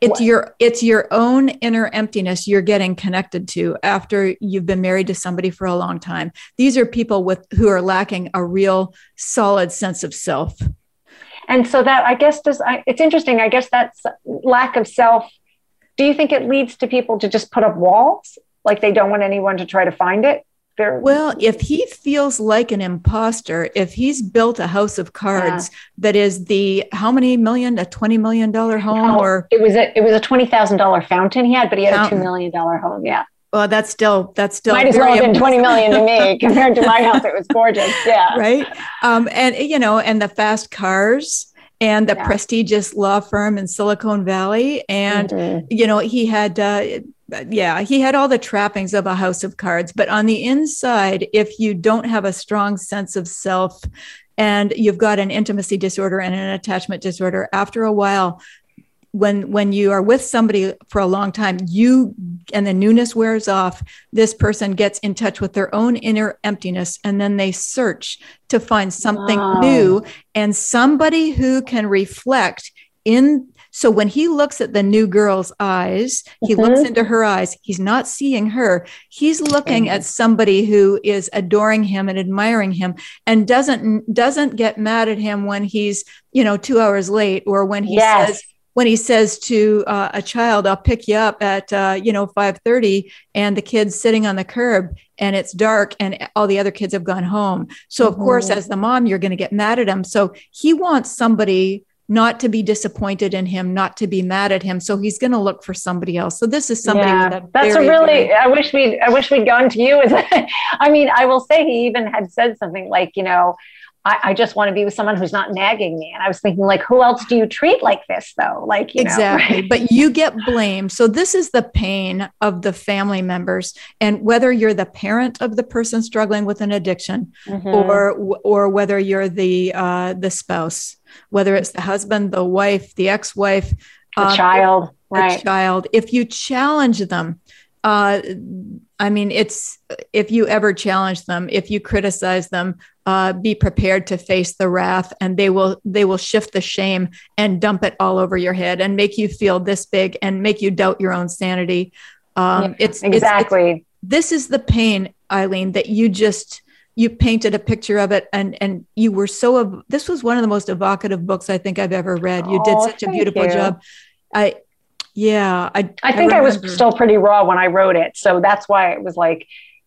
it's what? your it's your own inner emptiness you're getting connected to after you've been married to somebody for a long time these are people with who are lacking a real solid sense of self and so that i guess does I, it's interesting. I guess that's lack of self. Do you think it leads to people to just put up walls? Like they don't want anyone to try to find it? Very well if he feels like an imposter if he's built a house of cards yeah. that is the how many million? A 20 million dollar home no, or it was a it was a $20000 fountain he had but he had fountain. a $2 million home yeah well that's still that's still might as well have been 20 million to me compared to my house it was gorgeous yeah right um and you know and the fast cars and the yeah. prestigious law firm in Silicon Valley. And, mm-hmm. you know, he had uh, yeah, he had all the trappings of a house of cards. But on the inside, if you don't have a strong sense of self and you've got an intimacy disorder and an attachment disorder, after a while, when when you are with somebody for a long time you and the newness wears off this person gets in touch with their own inner emptiness and then they search to find something wow. new and somebody who can reflect in so when he looks at the new girl's eyes, he mm-hmm. looks into her eyes. He's not seeing her. He's looking mm-hmm. at somebody who is adoring him and admiring him and doesn't doesn't get mad at him when he's, you know, 2 hours late or when he yes. says when he says to uh, a child, "I'll pick you up at uh, you know 5:30," and the kid's sitting on the curb and it's dark and all the other kids have gone home. So of mm-hmm. course, as the mom, you're going to get mad at him. So he wants somebody not to be disappointed in him, not to be mad at him. So he's going to look for somebody else. So this is somebody yeah, a that's a really. I wish we. I wish we'd gone to you. I mean, I will say he even had said something like, you know, I, I, just want to be with someone who's not nagging me. And I was thinking, like, who else do you treat like this, though? Like, exactly. Know, but you get blamed. So this is the pain of the family members, and whether you're the parent of the person struggling with an addiction, mm-hmm. or or whether you're the uh, the spouse whether it's the husband, the wife, the ex-wife, the um, child, the right. child. If you challenge them, uh, I mean, it's if you ever challenge them, if you criticize them, uh, be prepared to face the wrath, and they will they will shift the shame and dump it all over your head and make you feel this big and make you doubt your own sanity. Um, yeah, it's exactly it's, it's, this is the pain, Eilene, that you just you painted a picture of it and and you were so this was one of the most evocative books i think i've ever read you oh, did such a beautiful you. job i yeah i i think I, I, was still pretty raw when i wrote it so that's why it was like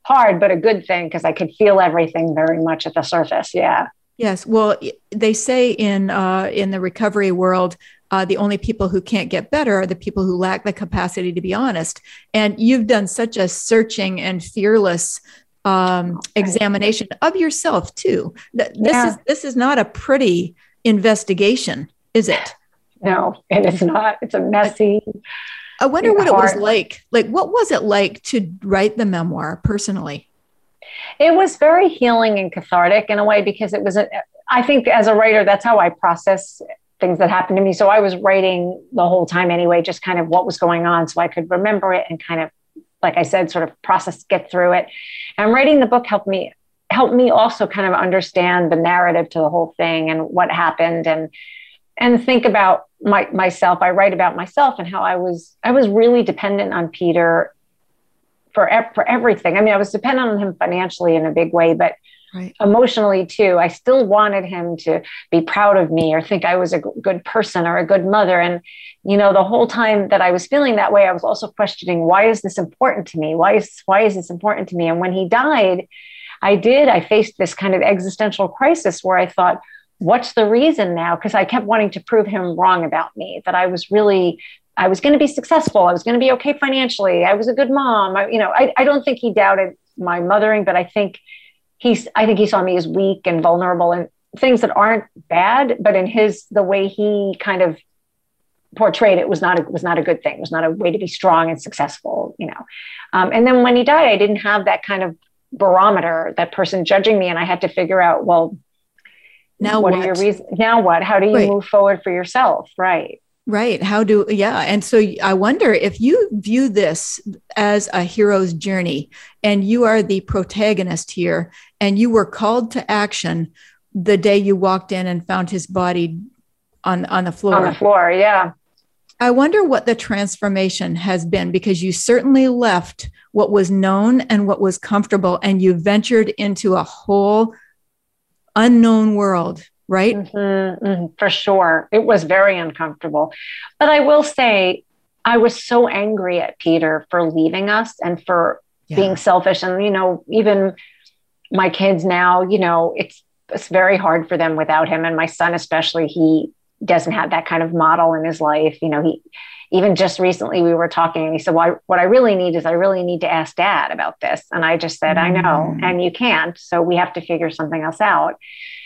hard but a good thing because i could feel everything very much at the surface yeah yes well they say in uh, in the recovery world uh, the only people who can't get better are the people who lack the capacity to be honest. And you've done such a searching and fearless um, examination of yourself too. This yeah. is this is not a pretty investigation, is it? No, And it is not. It's a messy. I wonder what hard. it was like. Like, what was it like to write the memoir personally? It was very healing and cathartic in a way because it was. A, I think as a writer, that's how I process things that happened to me. So I was writing the whole time anyway, just kind of what was going on, so I could remember it and kind of like I said, sort of process, get through it. And writing the book helped me helped me also kind of understand the narrative to the whole thing and what happened and and think about my, myself. I write about myself and how I was I was really dependent on Peter for for everything. I mean, I was dependent on him financially in a big way, but right. emotionally too. I still wanted him to be proud of me or think I was a good person or a good mother. And, you know, the whole time that I was feeling that way, I was also questioning, why is this important to me? Why is, why is this important to me? And when he died, I did, I faced this kind of existential crisis where I thought, what's the reason now? Because I kept wanting to prove him wrong about me, that I was really I was going to be successful. I was going to be okay financially. I was a good mom. I, you know, I, I don't think he doubted my mothering, but I think he's i think he saw me as weak and vulnerable and things that aren't bad but in his the way he kind of portrayed it was not a was not a good thing. It was not a way to be strong and successful, you know. Um, and then when he died, I didn't have that kind of barometer, that person judging me, and I had to figure out, well, now what, what? are your reasons? Now what? How do you Right. move forward for yourself? Right. Right. How do, yeah. And so I wonder if you view this as a hero's journey and you are the protagonist here and you were called to action the day you walked in and found his body on, on the floor. On the floor. Yeah. I wonder what the transformation has been because you certainly left what was known and what was comfortable and you ventured into a whole unknown world, right? Mhm, mhm, for sure. It was very uncomfortable. But I will say, I was so angry at Peter for leaving us and for Yeah. being selfish. And, you know, even my kids now, you know, it's, it's very hard for them without him. And my son, especially, he doesn't have that kind of model in his life. You know, he, even just recently we were talking and he said, well, I, what I really need is I really need to ask dad about this. And I just said, I know, Mm. and you can't. So we have to figure something else out.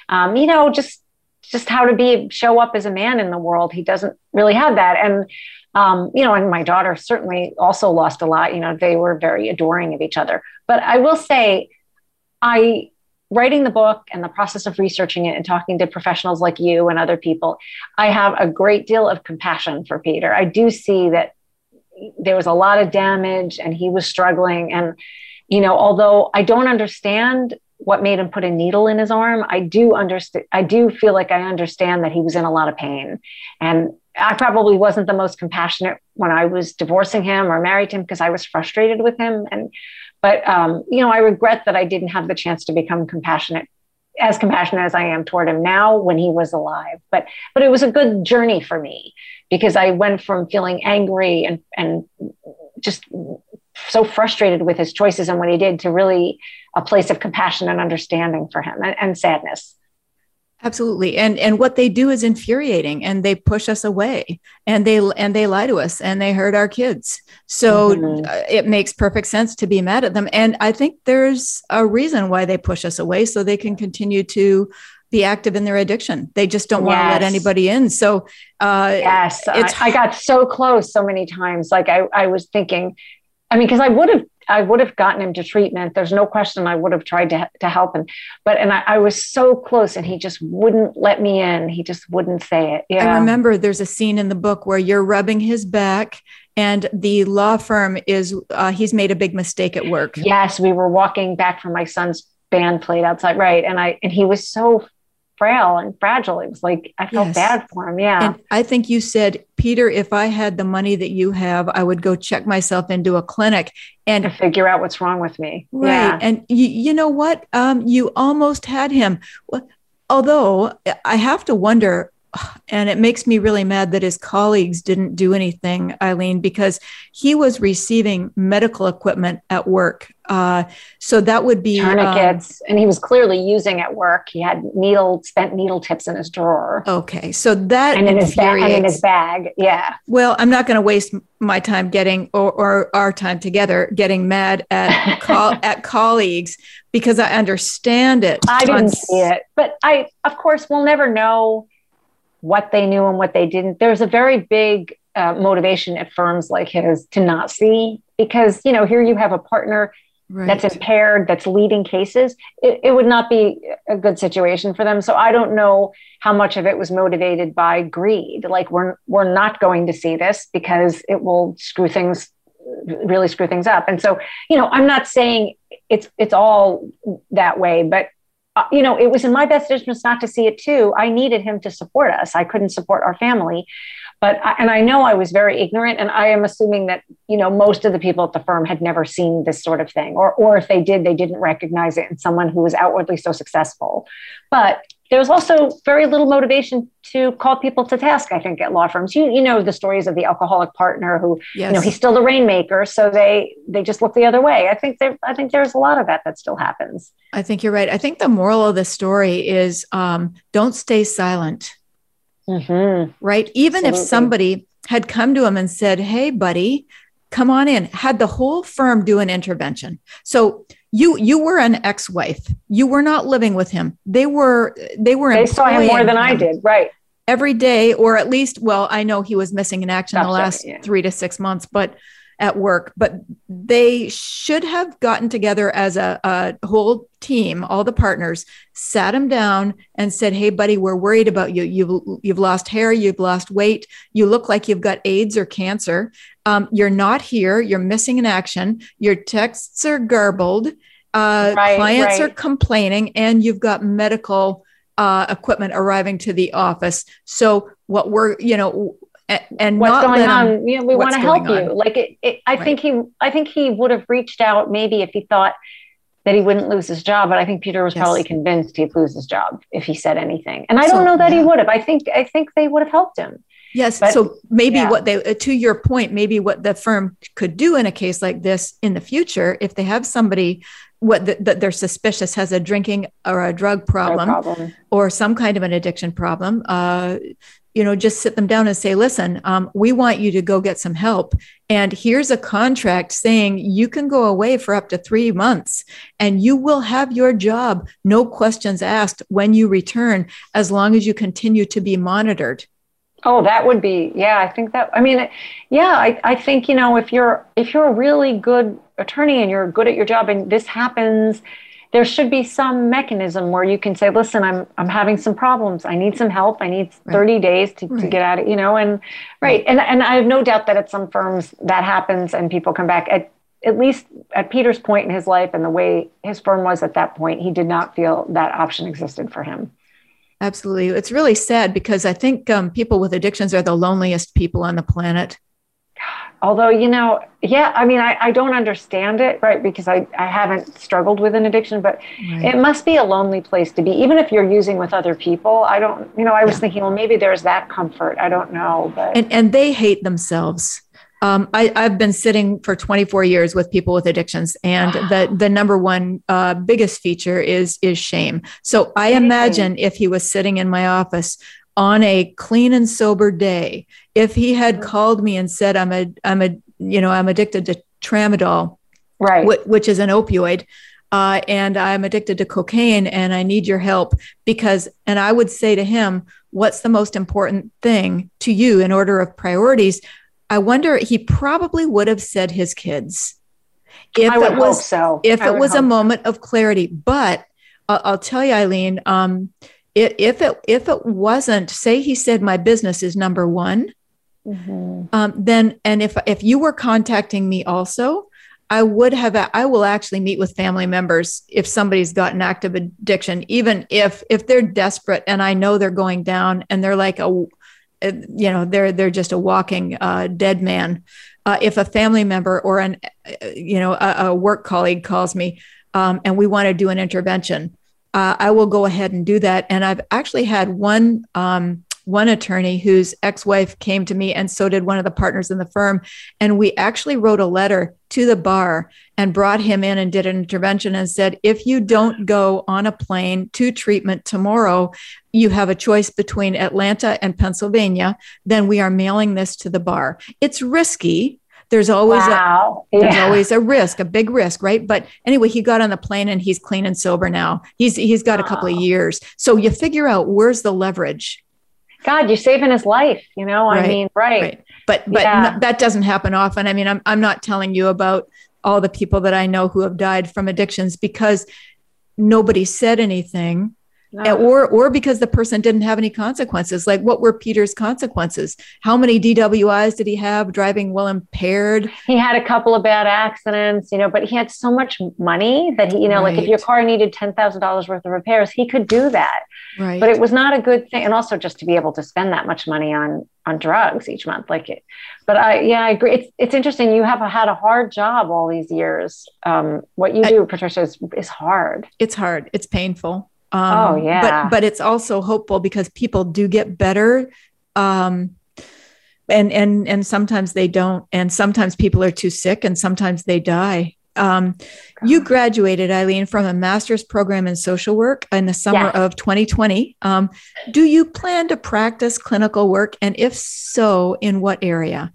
Um, you know, just, just how to be, show up as a man in the world. He doesn't really have that. And, um, you know, and my daughter certainly also lost a lot. You know, they were very adoring of each other. But I will say, I, writing the book and the process of researching it and talking to professionals like you and other people, I have a great deal of compassion for Peter. I do see that there was a lot of damage and he was struggling. And, you know, although I don't understand what made him put a needle in his arm, I do understand, I do feel like I understand that he was in a lot of pain. And I probably wasn't the most compassionate when I was divorcing him or married him because I was frustrated with him. And, but, um, you know, I regret that I didn't have the chance to become compassionate as compassionate as I am toward him now when he was alive. But but it was a good journey for me because I went from feeling angry and and just so frustrated with his choices and what he did to really a place of compassion and understanding for him and, and sadness. Absolutely. And and what they do is infuriating and they push us away and they and they lie to us and they hurt our kids. So Mhm. uh, it makes perfect sense to be mad at them and I think there's a reason why they push us away so they can continue to be active in their addiction. They just don't want to let anybody in. So uh Yes, it's- I, I got so close so many times. Like I, I was thinking, I mean, because I would have, I would have gotten him to treatment. There's no question I would have tried to to help him, but and I, I was so close, and he just wouldn't let me in. He just wouldn't say it. Yeah, I remember there's a scene in the book where you're rubbing his back and the law firm is uh, he's made a big mistake at work. Yes, we were walking back from my son's band played outside, right? And I and he was so frail and fragile. It was like I felt Yes. bad for him. Yeah. And I think you said, Peter, if I had the money that you have, I would go check myself into a clinic. to And figure out what's wrong with me. right. Yeah. And you, you know what? Um, you almost had him. Well, Although I have to wonder, and it makes me really mad that his colleagues didn't do anything, Eilene, because he was receiving medical equipment at work. Uh, so that would be um, Tourniquets, and he was clearly using at work. He had needle spent needle tips in his drawer. okay, so that and in his bag, and in his bag, yeah. Well, I'm not going to waste my time getting or, or our time together getting mad at col- at colleagues because I understand it. I on didn't s- see it, but I, of course, we'll never know what they knew and what they didn't. There's a very big uh, motivation at firms like his to not see because you know here you have a partner Right. that's impaired, that's leading cases. It, it would not be a good situation for them. So I don't know how much of it was motivated by greed. Like we're we're not going to see this because it will screw things really screw things up. And so, you know, I'm not saying it's it's all that way, but uh, you know, it was in my best interest not to see it too. I needed him to support us. I couldn't support our family, but I, and I know I was very ignorant, and I am assuming that you know most of the people at the firm had never seen this sort of thing, or or if they did, they didn't recognize it in someone who was outwardly so successful. But there was also very little motivation to call people to task. I think at law firms, you you know the stories of the alcoholic partner who yes. you know he's still the rainmaker so they they just look the other way i think there i think there's a lot of that that still happens I think you're right. I think the moral of the story is um, don't stay silent. Mm-hmm. Right. Even if somebody had come to him and said, "Hey, buddy." Come on in. Had the whole firm do an intervention. So you you were an ex-wife. You were not living with him. They were they were they saw him more than i did right every day, or at least, well, I know he was missing in action the last yeah. three to six months, but at work, but they should have gotten together as a, a, whole team, all the partners, sat him down and said, "Hey, buddy, we're worried about you. You've you've lost hair, you've lost weight, you look like you've got AIDS or cancer. Um, you're not here. You're missing in action. Your texts are garbled. Uh, right, clients right. are complaining, and you've got medical." Uh, equipment arriving to the office. So what we're, you know, and what's going on you know we want to help you on. like it, it i right. think he i think he would have reached out maybe if he thought that he wouldn't lose his job but i think peter was yes. probably convinced he'd lose his job if he said anything and i so, don't know that yeah. he would have i think i think they would have helped him yes but, so maybe yeah. what they uh, to your point maybe what the firm could do in a case like this in the future if they have somebody what that they're suspicious has a drinking or a drug problem, problem, or some kind of an addiction problem uh, you know just sit them down and say listen um, we want you to go get some help. And here's a contract saying you can go away for up to three months and you will have your job no questions asked when you return as long as you continue to be monitored. Oh that would be yeah i think that i mean yeah I, I think you know if you're if you're a really good attorney and you're good at your job and this happens there should be some mechanism where you can say, listen, I'm I'm having some problems. I need some help. I need 30 right. days to, right. to get out of, you know, and right. And and I have no doubt that at some firms that happens and people come back. At at least at Peter's point in his life and the way his firm was at that point, he did not feel that option existed for him. Absolutely. It's really sad because I think um, people with addictions are the loneliest people on the planet although you know yeah i mean i, I don't understand it right because I, I haven't struggled with an addiction but right. it must be a lonely place to be even if you're using with other people i don't you know i was yeah. thinking well maybe there's that comfort i don't know but and, and they hate themselves um, I, have been sitting for 24 years with people with addictions, and the the number one uh, biggest feature is is shame. So I imagine if he was sitting in my office on a clean and sober day, if he had mm-hmm. called me and said, I'm a, I'm a, you know, I'm addicted to tramadol, right, wh- which is an opioid, uh, and I'm addicted to cocaine and I need your help because, and I would say to him, what's the most important thing to you in order of priorities? I wonder, he probably would have said his kids. If I would it was, hope so. If I it was a moment of clarity, but uh, I'll tell you, Eilene, um, it, if it if it wasn't, say he said my business is number one, mm-hmm. um, then and if if you were contacting me also, I would have I will actually meet with family members if somebody's got an active addiction, even if if they're desperate and I know they're going down and they're like a you know they're they're just a walking uh, dead man. Uh, if a family member or an you know a, a work colleague calls me um, and we want to do an intervention, uh, I will go ahead and do that. And I've actually had one um, one attorney whose ex-wife came to me and so did one of the partners in the firm and we actually wrote a letter to the bar and brought him in and did an intervention and said if you don't go on a plane to treatment tomorrow you have a choice between Atlanta and Pennsylvania then we are mailing this to the bar it's risky there's always wow. a there's yeah. always a risk, a big risk, right? But anyway, he got on the plane and he's clean and sober now. He's he's got a couple of years. So you figure out where's the leverage. God, you're saving his life, you know? Right. I mean, right. right. But but yeah. that doesn't happen often. I mean, I'm I'm not telling you about all the people that I know who have died from addictions because nobody said anything or or because the person didn't have any consequences like what were peter's consequences? How many dwis did he have driving well impaired? He had a couple of bad accidents you know but he had so much money that he you know right. like if your car needed $10000 worth of repairs he could do that. Right. But it was not a good thing and also just to be able to spend that much money on on drugs each month like it but i yeah i agree. It's, it's interesting. You have had a hard job all these years. Um, what you do I, patricia is, is hard. It's hard. It's painful um, oh yeah. But but it's also hopeful because people do get better. Um, and and and sometimes they don't, and sometimes people are too sick, and sometimes they die. Um, you graduated, Eilene, from a master's program in social work in the summer yeah. of 2020. Um, do you plan to practice clinical work, and if so, in what area?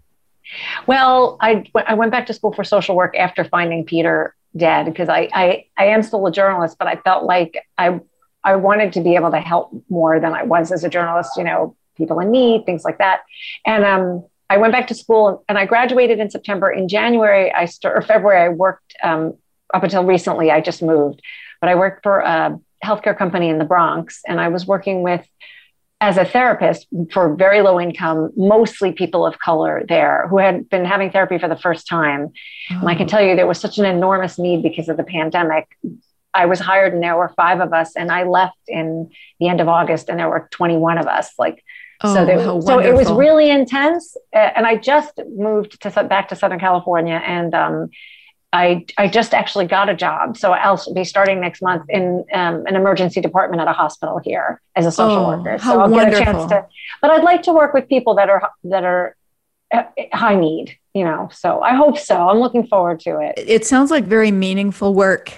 Well, I I went back to school for social work after finding Peter dead because I, I I am still a journalist, but I felt like I I wanted to be able to help more than I was as a journalist, you know, people in need, things like that. And um, I went back to school and I graduated in September. In January, I start, or February, I worked um, up until recently. I just moved, but I worked for a healthcare company in the Bronx, and I was working with as a therapist for very low income, mostly people of color there who had been having therapy for the first time. Oh. And I can oh. tell you there was such an enormous need because of the pandemic. I was hired and there were five of us, and I left in the end of August, and there were 21 of us. Like, oh, so, there, so it was really intense. And I just moved to back to Southern California, and um, I, I just actually got a job. So I'll be starting next month in um, an emergency department at a hospital here as a social oh, worker. So I'll wonderful. get a chance to, but I'd like to work with people that are, that are uh, high need, you know, so I hope so. I'm looking forward to it. It sounds like very meaningful work.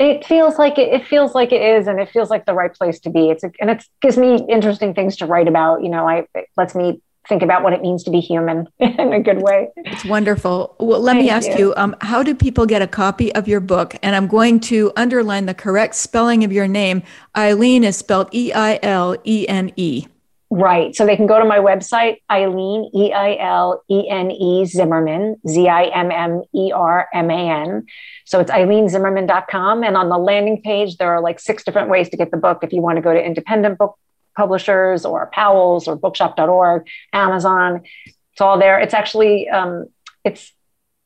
It feels like it, it feels like it is, and it feels like the right place to be. It's, a, and it gives me interesting things to write about. You know, I, it lets me think about what it means to be human in a good way. It's wonderful. Well, let Thank me ask you, you um, how do people get a copy of your book? And I'm going to underline the correct spelling of your name. eilene is spelled E I L E N E. Right. So they can go to my website, Eilene, E I L E N E Zimmerman, Z I M M E R M A N. So it's eilenezimmerman.com. And on the landing page, there are like six different ways to get the book. If you want to go to independent book publishers or Powell's or bookshop.org, Amazon. It's all there. It's actually um, it's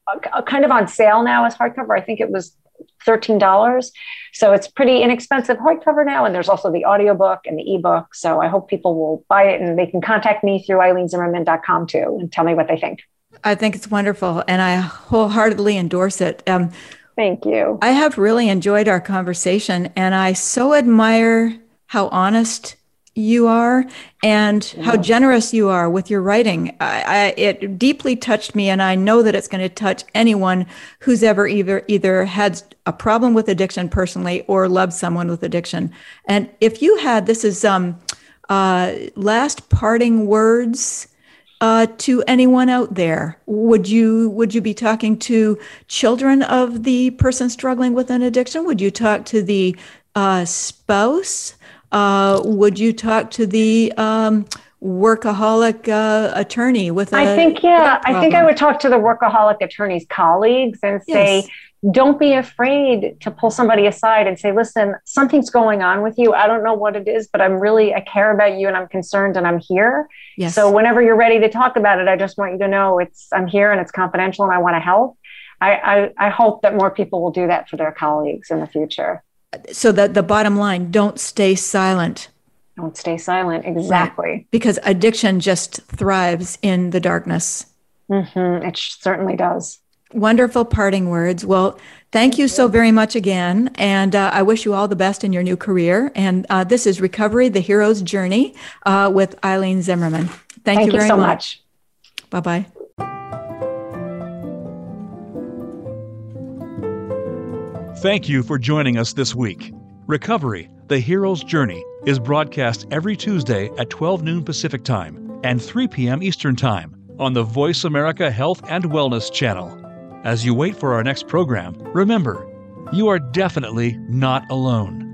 a, a kind of on sale now as hardcover. I think it was $13. So it's pretty inexpensive hardcover now. And there's also the audiobook and the ebook. So I hope people will buy it and they can contact me through eilenezimmerman.com too and tell me what they think. I think it's wonderful. And I wholeheartedly endorse it. Um, Thank you. I have really enjoyed our conversation and I so admire how honest you are and how generous you are with your writing. I, I, it deeply touched me, and I know that it's going to touch anyone who's ever either either had a problem with addiction personally or loved someone with addiction. And if you had this is um, uh, last parting words. Uh, to anyone out there, would you would you be talking to children of the person struggling with an addiction? Would you talk to the uh, spouse? Uh, would you talk to the um, workaholic uh, attorney with a, I think, yeah, I think I would talk to the workaholic attorney's colleagues and say, yes. don't be afraid to pull somebody aside and say, listen, something's going on with you. I don't know what it is, but I'm really, I care about you and I'm concerned and I'm here. Yes. So whenever you're ready to talk about it, I just want you to know it's, I'm here and it's confidential and I want to help. I, I, I hope that more people will do that for their colleagues in the future so that the bottom line don't stay silent. Don't stay silent. Exactly. Right. because addiction just thrives in the darkness. Mm-hmm. it certainly does. Wonderful parting words. Well thank you so very much again and uh, i wish you all the best in your new career and uh, this is recovery the hero's journey uh, with eilene zimmerman. Thank, thank you very so much, much. bye-bye Thank you for joining us this week. Recovery, The Hero's Journey, is broadcast every Tuesday at 12 noon Pacific Time and 3 p.m. Eastern Time on the Voice America Health and Wellness channel. As you wait for our next program, remember, you are definitely not alone.